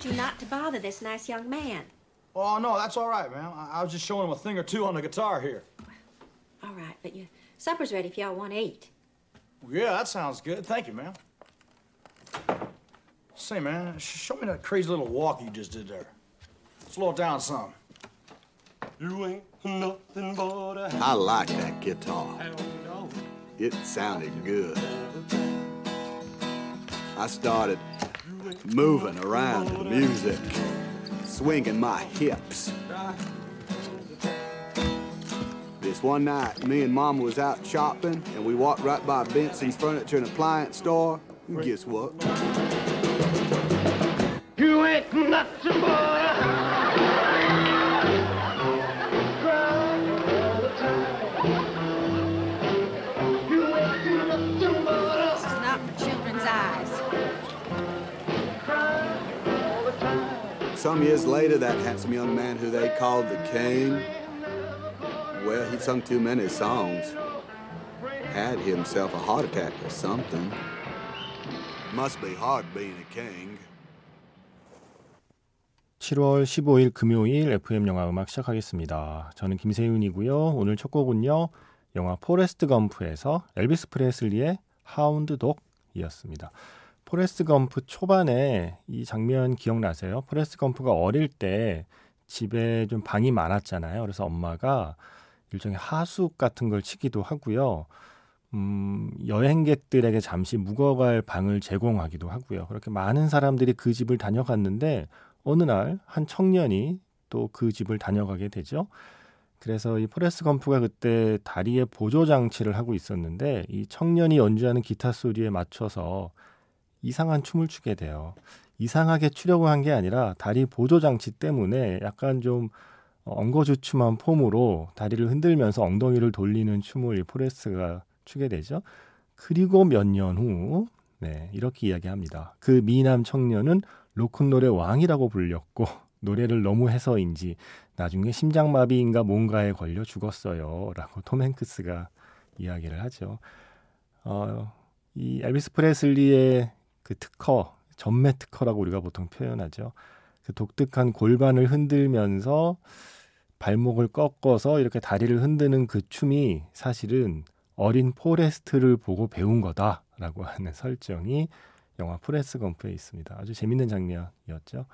told you not to bother this nice young man. Oh, no, that's all right, ma'am. I, I was just showing him a thing or two on the guitar here. All right, but your supper's ready if y'all want to eat. Yeah, that sounds good. Thank you, ma'am. Say, man, sh- show me that crazy little walk you just did there. Slow it down some. You ain't nothing but a I like that guitar. hound dog. It sounded good. I started moving around to the music, swinging my hips. This one night, me and Mama was out shopping, and we walked right by Benson's Furniture and Appliance store. And guess what? You ain't nothing but Some years later, that handsome young man who they called the king, well, he'd sung too many songs. Had himself a heart attack or something. Must be hard being a king. 7월 15일 금요일 FM 영화 음악 시작하겠습니다. 저는 김세윤이고요. 오늘 첫 곡은요. 영화 포레스트 검프에서 엘비스 프레슬리의 하운드 독이었습니다. 포레스트 검프 초반에 이 장면 기억나세요? 포레스트 검프가 어릴 때 집에 좀 방이 많았잖아요. 그래서 엄마가 일종의 하숙 같은 걸 치기도 하고요. 음, 여행객들에게 잠시 묵어갈 방을 제공하기도 하고요. 그렇게 많은 사람들이 그 집을 다녀갔는데 어느 날 한 청년이 또 그 집을 다녀가게 되죠. 그래서 이 포레스트 검프가 그때 다리에 보조 장치를 하고 있었는데 이 청년이 연주하는 기타 소리에 맞춰서 이상한 춤을 추게 돼요. 이상하게 추려고 한 게 아니라 다리 보조 장치 때문에 약간 좀 엉거주춤한 폼으로 다리를 흔들면서 엉덩이를 돌리는 춤을 이 포레스트가 추게 되죠. 그리고 몇 년 후, 네, 이렇게 이야기합니다. 그 미남 청년은 로큰롤의 왕이라고 불렸고, 노래를 너무 해서인지 나중에 심장마비인가 뭔가에 걸려 죽었어요. 라고 톰 행크스가 이야기를 하죠. 어, 이 엘비스 프레슬리의 그 특허, 전매 특허라고 우리가 보통 표현하죠. 그 독특한 골반을 흔들면서 발목을 꺾어서 이렇게 다리를 흔드는 그 춤이 사실은 어린 포레스트를 보고 배운 거다라고 하는 설정이 영화 포레스트 검프에 있습니다. 아주 재밌는 장면이었죠.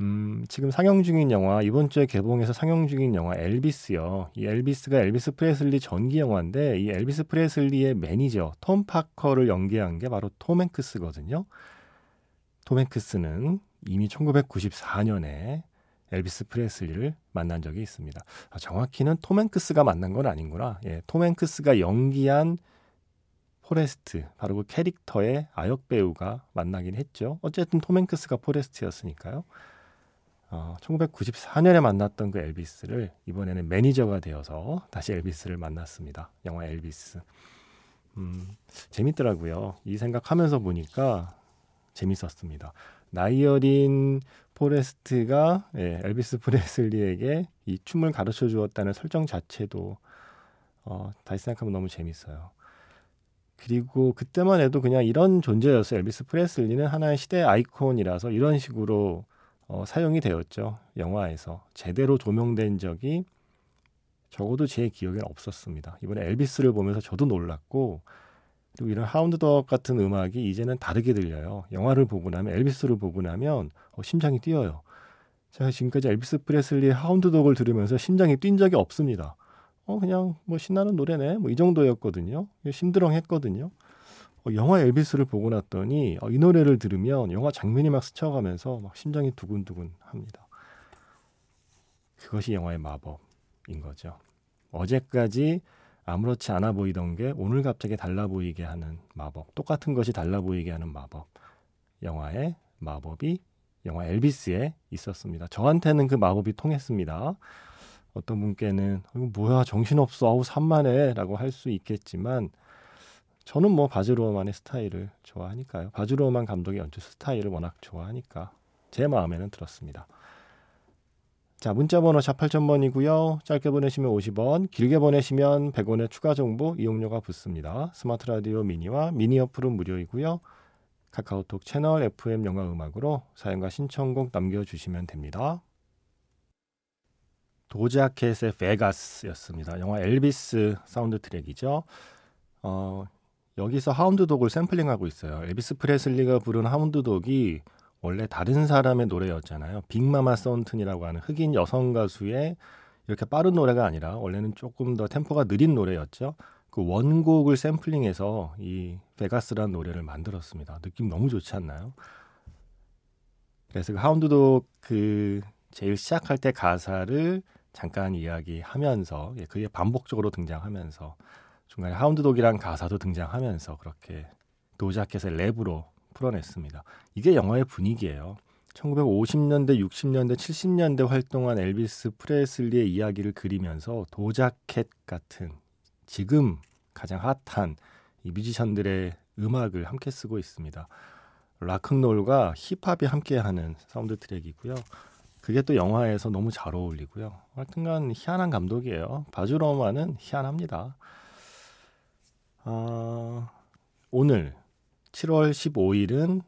음, 지금 상영 중인 영화 이번 주에 개봉해서 상영 중인 영화 엘비스요. 이 엘비스가 엘비스 프레슬리 전기 영화인데 이 엘비스 프레슬리의 매니저 톰 파커를 연기한 게 바로 톰 행크스거든요. 톰 행크스는 이미 1994년에 엘비스 프레슬리를 만난 적이 있습니다. 아, 정확히는 톰 행크스가 만난 건 아닌구나. 예, 톰 행크스가 연기한 포레스트, 바로 그 캐릭터의 아역 배우가 만나긴 했죠. 어쨌든 톰 행크스가 포레스트였으니까요. 어, 1994년에 만났던 그 엘비스를 이번에는 매니저가 되어서 다시 엘비스를 만났습니다. 영화 엘비스. 음, 재밌더라고요. 이 생각하면서 보니까 재밌었습니다. 나이 어린 포레스트가 예, 엘비스 프레슬리에게 이 춤을 가르쳐 주었다는 설정 자체도 어, 다시 생각하면 너무 재밌어요. 그리고 그때만 해도 그냥 이런 존재였어요. 엘비스 프레슬리는 하나의 시대 아이콘이라서 이런 식으로 어, 사용이 되었죠. 영화에서 제대로 조명된 적이 적어도 제 기억에 없었습니다. 이번에 엘비스를 보면서 저도 놀랐고 그리고 이런 하운드덕 같은 음악이 이제는 다르게 들려요. 영화를 보고 나면 엘비스를 보고 나면 어, 심장이 뛰어요. 제가 지금까지 엘비스 프레슬리의 하운드덕을 들으면서 심장이 뛴 적이 없습니다. 어 그냥 뭐 신나는 노래네 뭐 이 정도였거든요. 심드렁했거든요. 어, 영화 엘비스를 보고 났더니 어, 이 노래를 들으면 영화 장면이 막 스쳐가면서 막 심장이 두근두근 합니다. 그것이 영화의 마법인 거죠. 어제까지 아무렇지 않아 보이던 게 오늘 갑자기 달라 보이게 하는 마법. 똑같은 것이 달라 보이게 하는 마법. 영화의 마법이 영화 엘비스에 있었습니다. 저한테는 그 마법이 통했습니다. 어떤 분께는 이거 뭐야 정신없어 아우 산만해 라고 할 수 있겠지만 저는 뭐 바즈로만의 스타일을 좋아하니까요. 바즈로만 감독의 연출 스타일을 워낙 좋아하니까 제 마음에는 들었습니다. 자, 문자 번호 샵 8000번이고요. 짧게 보내시면 50원, 길게 보내시면 100원의 추가 정보 이용료가 붙습니다. 스마트 라디오 미니와 미니 어플은 무료이고요. 카카오톡 채널 FM 영화 음악으로 사연과 신청곡 남겨 주시면 됩니다. 도자 캣의 베가스였습니다. 영화 엘비스 사운드 트랙이죠. 어, 여기서 Hound Dog을 샘플링하고 있어요. 엘비스 프레슬리가 부른 Hound Dog이 원래 다른 사람의 노래였잖아요. 빅마마 썬튼이라고 하는 흑인 여성 가수의 이렇게 빠른 노래가 아니라 원래는 조금 더 템포가 느린 노래였죠. 그 원곡을 샘플링해서 이 Vegas라는 노래를 만들었습니다. 느낌 너무 좋지 않나요? 그래서 그 Hound Dog 그 제일 시작할 때 가사를 잠깐 이야기하면서 예, 그게 반복적으로 등장하면서 중간에 Hound Dog이란 가사도 등장하면서 그렇게 도자 캣의 랩으로 풀어냈습니다. 이게 영화의 분위기예요. 1950년대, 60년대, 70년대 활동한 엘비스 프레슬리의 이야기를 그리면서 도자 캣 같은 지금 가장 핫한 이 뮤지션들의 음악을 함께 쓰고 있습니다. 락큰롤과 힙합이 함께하는 사운드 트랙이고요. 그게 또 영화에서 너무 잘 어울리고요. 하여튼간 희한한 감독이에요. 바즈 루어만은 희한합니다. 아, 오늘 7월 15일은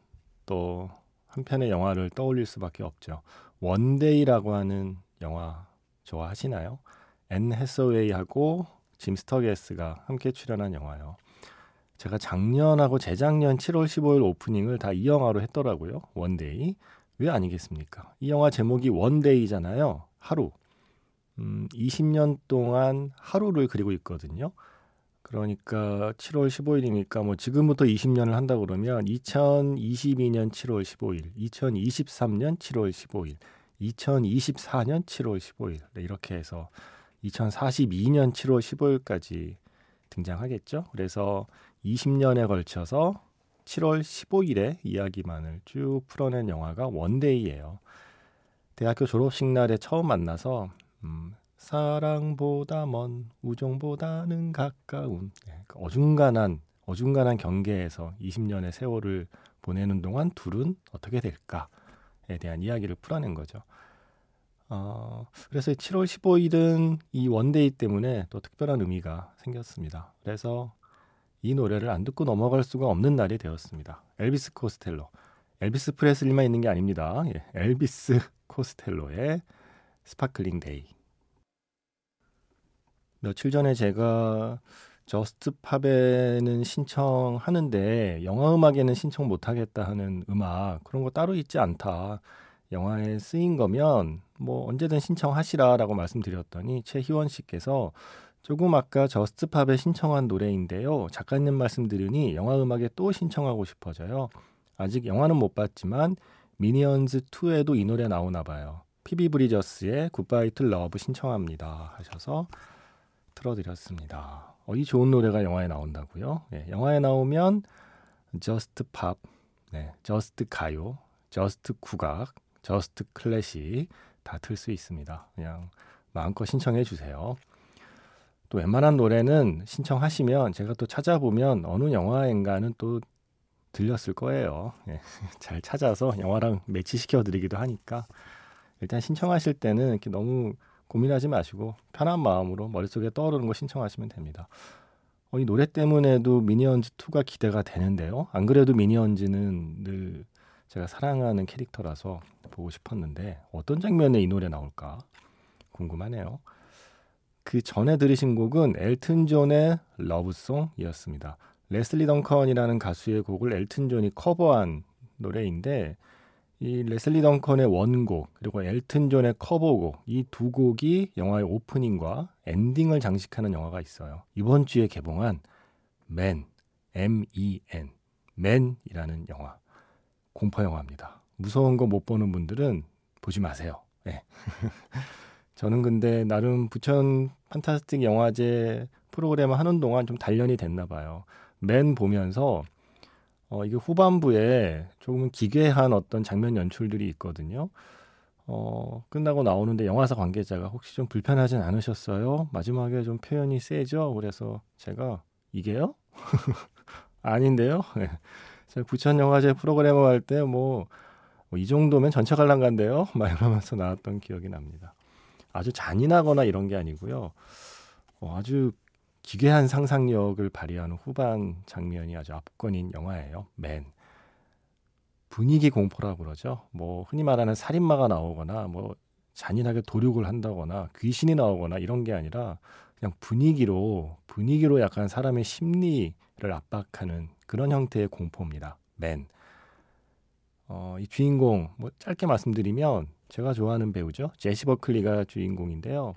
또 한편의 영화를 떠올릴 수밖에 없죠. One Day라고 하는 영화 좋아하시나요? 앤 해서웨이하고 짐 스터게스가 함께 출연한 영화요. 제가 작년하고 재작년 7월 15일 오프닝을 다 이 영화로 했더라고요. One Day. 왜 아니겠습니까? 이 영화 제목이 One Day잖아요. 하루. 음, 20년 동안 하루를 그리고 있거든요. 그러니까 7월 15일이니까 뭐 지금부터 20년을 한다 그러면 2022년 7월 15일, 2023년 7월 15일, 2024년 7월 15일 네, 이렇게 해서 2042년 7월 15일까지 등장하겠죠. 그래서 20년에 걸쳐서 7월 15일에 이야기만을 쭉 풀어낸 영화가 원데이예요. 대학교 졸업식 날에 처음 만나서 음, 사랑보다 먼 우정보다는 가까운 네, 그 어중간한 어중간한 경계에서 20년의 세월을 보내는 동안 둘은 어떻게 될까에 대한 이야기를 풀어낸 거죠. 어, 그래서 7월 15일은 이 One Day 때문에 또 특별한 의미가 생겼습니다. 그래서 이 노래를 안 듣고 넘어갈 수가 없는 날이 되었습니다. 엘비스 코스텔로. 엘비스 프레슬리만 있는 게 아닙니다. 예, 엘비스 코스텔로의 Sparkling Day. 며칠 전에 제가 Just Pop에는 신청하는데 영화 음악에는 신청 못 하겠다 하는 음악 그런 거 따로 있지 않다. 영화에 쓰인 거면 뭐 언제든 신청하시라라고 말씀드렸더니 최희원 씨께서 조금 아까 Just Pop에 신청한 노래인데요. 작가님 말씀 들으니 영화 음악에 또 신청하고 싶어져요. 아직 영화는 못 봤지만 미니언즈 2에도 이 노래 나오나 봐요. 피비 브리저스의 Goodbye to Love 신청합니다 하셔서 틀어드렸습니다. 어, 이 좋은 노래가 영화에 나온다고요? 네, 영화에 나오면 Just Pop, 네, Just 가요, Just 국악, Just 클래식 다 틀 수 있습니다. 그냥 마음껏 신청해 주세요. 또 웬만한 노래는 신청하시면 제가 또 찾아보면 어느 영화인가는 또 들렸을 거예요. 예, 잘 찾아서 영화랑 매치시켜 드리기도 하니까 일단 신청하실 때는 이렇게 너무 고민하지 마시고 편한 마음으로 머릿속에 떠오르는 거 신청하시면 됩니다. 어, 이 노래 때문에도 미니언즈 2가 기대가 되는데요. 안 그래도 미니언즈는 늘 제가 사랑하는 캐릭터라서 보고 싶었는데 어떤 장면에 이 노래 나올까 궁금하네요. 그 전에 들으신 곡은 엘튼 존의 러브송이었습니다. 레슬리 덩컨이라는 가수의 곡을 엘튼 존이 커버한 노래인데 이 레슬리 덩컨의 원곡 그리고 엘튼 존의 커버곡 이 두 곡이 영화의 오프닝과 엔딩을 장식하는 영화가 있어요. 이번 주에 개봉한 맨 M-E-N 맨이라는 영화 공포 영화입니다. 무서운 거 못 보는 분들은 보지 마세요. 네. 저는 근데 나름 부천 판타스틱 영화제 프로그램을 하는 동안 좀 단련이 됐나 봐요. 맨 보면서 어, 이게 후반부에 조금 기괴한 어떤 장면 연출들이 있거든요. 어, 끝나고 나오는데 영화사 관계자가 혹시 좀 불편하진 않으셨어요? 마지막에 좀 표현이 세죠? 그래서 제가 이게요? 아닌데요? 네. 제가 부천 영화제 프로그램을 할때 뭐, 뭐 이 정도면 전체 관람가인데요? 막 이러면서 나왔던 기억이 납니다. 아주 잔인하거나 이런 게 아니고요. 어, 아주 기괴한 상상력을 발휘하는 후반 장면이 아주 압권인 영화예요. 맨. 분위기 공포라고 그러죠. 뭐 흔히 말하는 살인마가 나오거나 뭐 잔인하게 도륙을 한다거나 귀신이 나오거나 이런 게 아니라 그냥 분위기로 분위기로 약간 사람의 심리를 압박하는 그런 형태의 공포입니다. 맨. 어, 이 주인공 뭐 짧게 말씀드리면 제가 좋아하는 배우죠. 제시 버클리가 주인공인데요.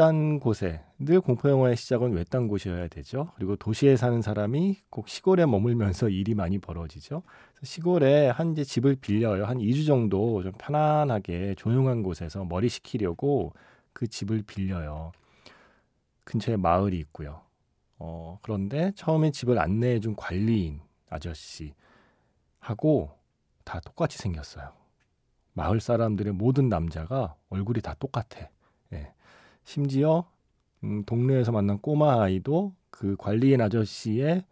외딴 곳에 늘 공포 영화의 시작은 외딴 곳이어야 되죠. 그리고 도시에 사는 사람이 꼭 시골에 머물면서 일이 많이 벌어지죠. 시골에 한 이제 집을 빌려요. 한 2주 정도 좀 편안하게 조용한 곳에서 머리 식히려고 그 집을 빌려요. 근처에 마을이 있고요. 어, 그런데 처음에 집을 안내해 준 관리인 아저씨 하고 다 똑같이 생겼어요. 마을 사람들의 모든 남자가 얼굴이 다 똑같아. 예. 심지어 음, 동네에서 만난 꼬마 아이도 그 관리인 아저씨의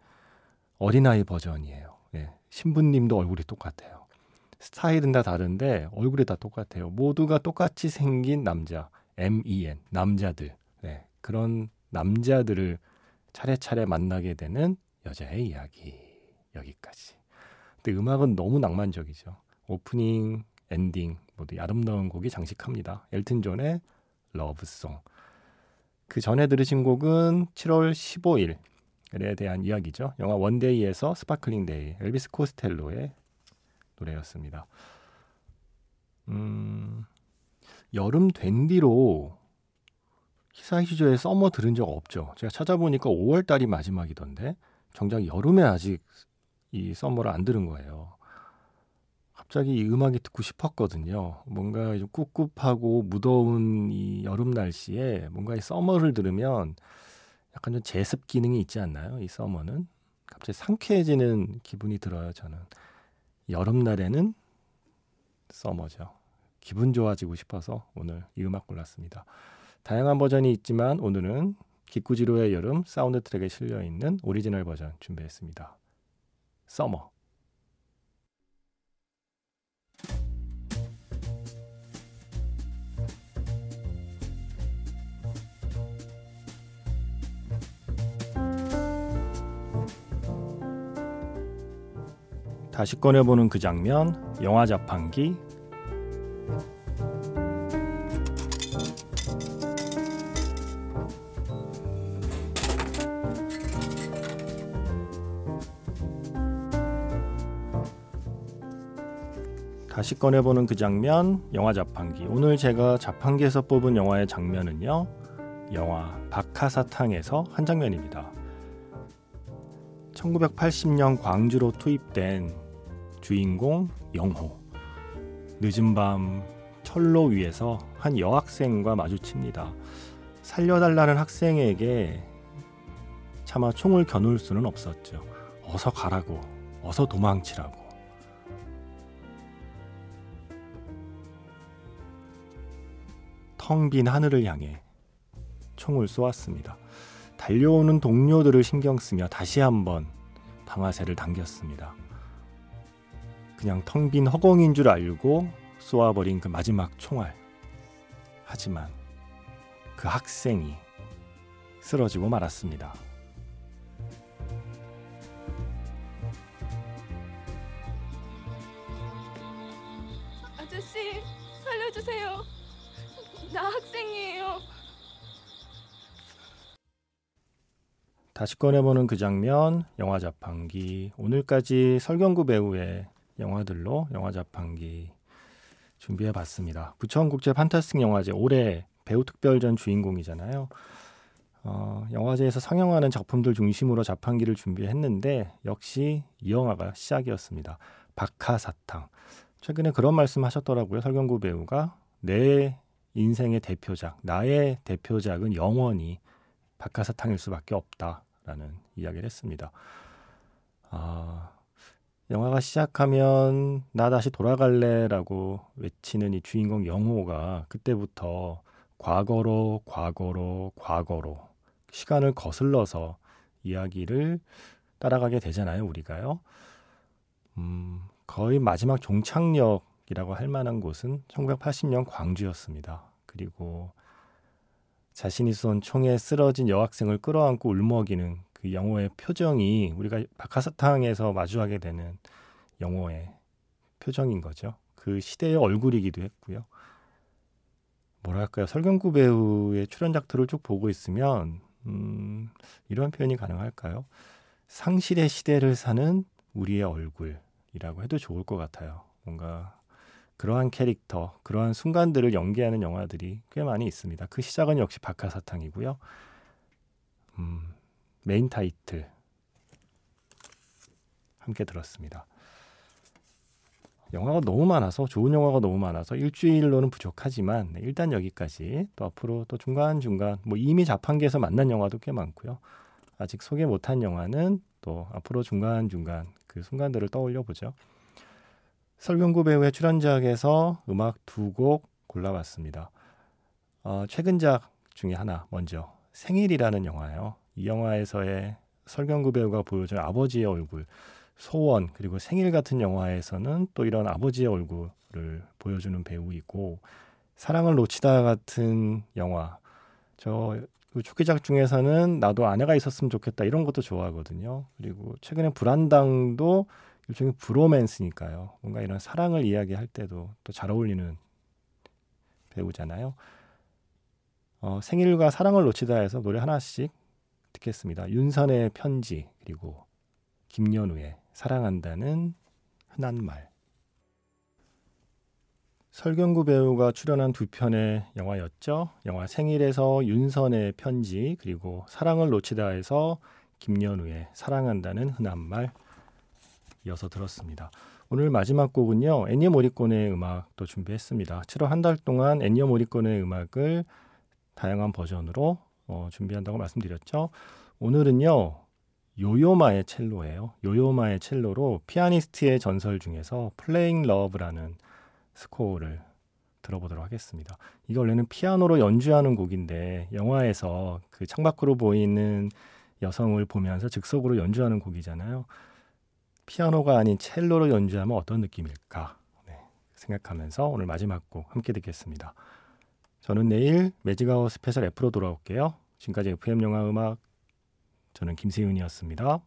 어린아이 버전이에요. 예. 신부님도 얼굴이 똑같아요. 스타일은 다 다른데 얼굴이 다 똑같아요. 모두가 똑같이 생긴 남자, MEN, 남자들. 네, 그런 남자들을 차례차례 만나게 되는 여자의 이야기. 여기까지. 근데 음악은 너무 낭만적이죠. 오프닝, 엔딩 모두 아름다운 곡이 장식합니다. 엘튼 존의 Love Song. 그 전에 들으신 곡은 7월 15일에 대한 이야기죠. 영화 One Day에서 Sparkling Day, 엘비스 코스텔로의 노래였습니다. 음, 여름 된 뒤로 히사이시 조의 Summer 들은 적 없죠. 제가 찾아보니까 5월 달이 마지막이던데 정작 여름에 아직 이 서머를 안 들은 거예요. 갑자기 이 음악이 듣고 싶었거든요. 뭔가 좀 꿉꿉하고 무더운 이 여름 날씨에 뭔가 이 서머를 들으면 약간 좀 제습 기능이 있지 않나요? 이 서머는 갑자기 상쾌해지는 기분이 들어요. 저는 여름날에는 서머죠. 기분 좋아지고 싶어서 오늘 이 음악 골랐습니다. 다양한 버전이 있지만 오늘은 기쿠지로의 여름 사운드 트랙에 실려 있는 오리지널 버전 준비했습니다. Summer. 다시 꺼내보는 그 장면, 영화 자판기. 다시 꺼내보는 그 장면, 영화 자판기. 오늘 제가 자판기에서 뽑은 영화의 장면은요, 영화 박하사탕에서 한 장면입니다. 1980년 광주로 투입된 주인공 영호. 늦은 밤 철로 위에서 한 여학생과 마주칩니다. 살려달라는 학생에게 차마 총을 겨눌 수는 없었죠. 어서 가라고, 어서 도망치라고. 텅 빈 하늘을 향해 총을 쏘았습니다. 달려오는 동료들을 신경 쓰며 다시 한번 방아쇠를 당겼습니다. 그냥 텅 빈 허공인 줄 알고 쏘아버린 그 마지막 총알. 하지만 그 학생이 쓰러지고 말았습니다. 아저씨, 살려주세요. 나 학생이에요. 다시 꺼내보는 그 장면, 영화 자판기. 오늘까지 설경구 배우의 영화들로 영화 자판기 준비해 봤습니다. 부천국제 판타스틱 영화제 올해 배우 특별전 주인공이잖아요. 어, 영화제에서 상영하는 작품들 중심으로 자판기를 준비했는데 역시 이 영화가 시작이었습니다. 박하사탕. 최근에 그런 말씀 하셨더라고요. 설경구 배우가 내 인생의 대표작, 나의 대표작은 영원히 박하사탕일 수밖에 없다라는 이야기를 했습니다. 아, 영화가 시작하면 나 다시 돌아갈래라고 외치는 이 주인공 영호가 그때부터 과거로 과거로 과거로 시간을 거슬러서 이야기를 따라가게 되잖아요, 우리가요. 음, 거의 마지막 종착역이라고 할 만한 곳은 1980년 광주였습니다. 그리고 자신이 쏜 총에 쓰러진 여학생을 끌어안고 울먹이는 그 영호의 표정이 우리가 박하사탕에서 마주하게 되는 영호의 표정인 거죠. 그 시대의 얼굴이기도 했고요. 뭐랄까요. 설경구 배우의 출연작들을 쭉 보고 있으면 음, 이런 표현이 가능할까요? 상실의 시대를 사는 우리의 얼굴이라고 해도 좋을 것 같아요. 뭔가 그러한 캐릭터, 그러한 순간들을 연기하는 영화들이 꽤 많이 있습니다. 그 시작은 역시 박하사탕이고요. 음, 메인 타이틀 함께 들었습니다. 영화가 너무 많아서 좋은 영화가 너무 많아서 일주일로는 부족하지만 네, 일단 여기까지 또 앞으로 또 중간 중간 뭐 이미 자판기에서 만난 영화도 꽤 많고요. 아직 소개 못한 영화는 또 앞으로 중간 중간 그 순간들을 떠올려 보죠. 설경구 배우의 출연작에서 음악 두 곡 골라봤습니다. 어, 최근작 중에 하나 먼저 생일이라는 영화예요. 이 영화에서의 설경구 배우가 보여준 아버지의 얼굴 소원 그리고 생일 같은 영화에서는 또 이런 아버지의 얼굴을 보여주는 배우이고 사랑을 놓치다 같은 영화 저 초기작 중에서는 나도 아내가 있었으면 좋겠다 이런 것도 좋아하거든요. 그리고 최근에 불안당도 일종의 브로맨스니까요. 뭔가 이런 사랑을 이야기할 때도 또 잘 어울리는 배우잖아요. 어, 생일과 사랑을 놓치다 해서 노래 하나씩 듣겠습니다. 윤선의 편지 그리고 김연우의 사랑한다는 흔한 말. 설경구 배우가 출연한 두 편의 영화였죠. 영화 생일에서 윤선의 편지 그리고 사랑을 놓치다에서 김연우의 사랑한다는 흔한 말 이어서 들었습니다. 오늘 마지막 곡은요. 애니어 모리콘의 음악도 준비했습니다. 7월 한 달 동안 애니어 모리콘의 음악을 다양한 버전으로 어, 준비한다고 말씀드렸죠. 오늘은요. 요요마의 첼로예요. 요요마의 첼로로 피아니스트의 전설 중에서 Playing Love라는 스코어를 들어보도록 하겠습니다. 이게 원래는 피아노로 연주하는 곡인데 영화에서 그 창밖으로 보이는 여성을 보면서 즉석으로 연주하는 곡이잖아요. 피아노가 아닌 첼로로 연주하면 어떤 느낌일까 네, 생각하면서 오늘 마지막 곡 함께 듣겠습니다. 저는 내일 Magic Hour Special F로 돌아올게요. 지금까지 FM 영화 음악 저는 김세윤이었습니다.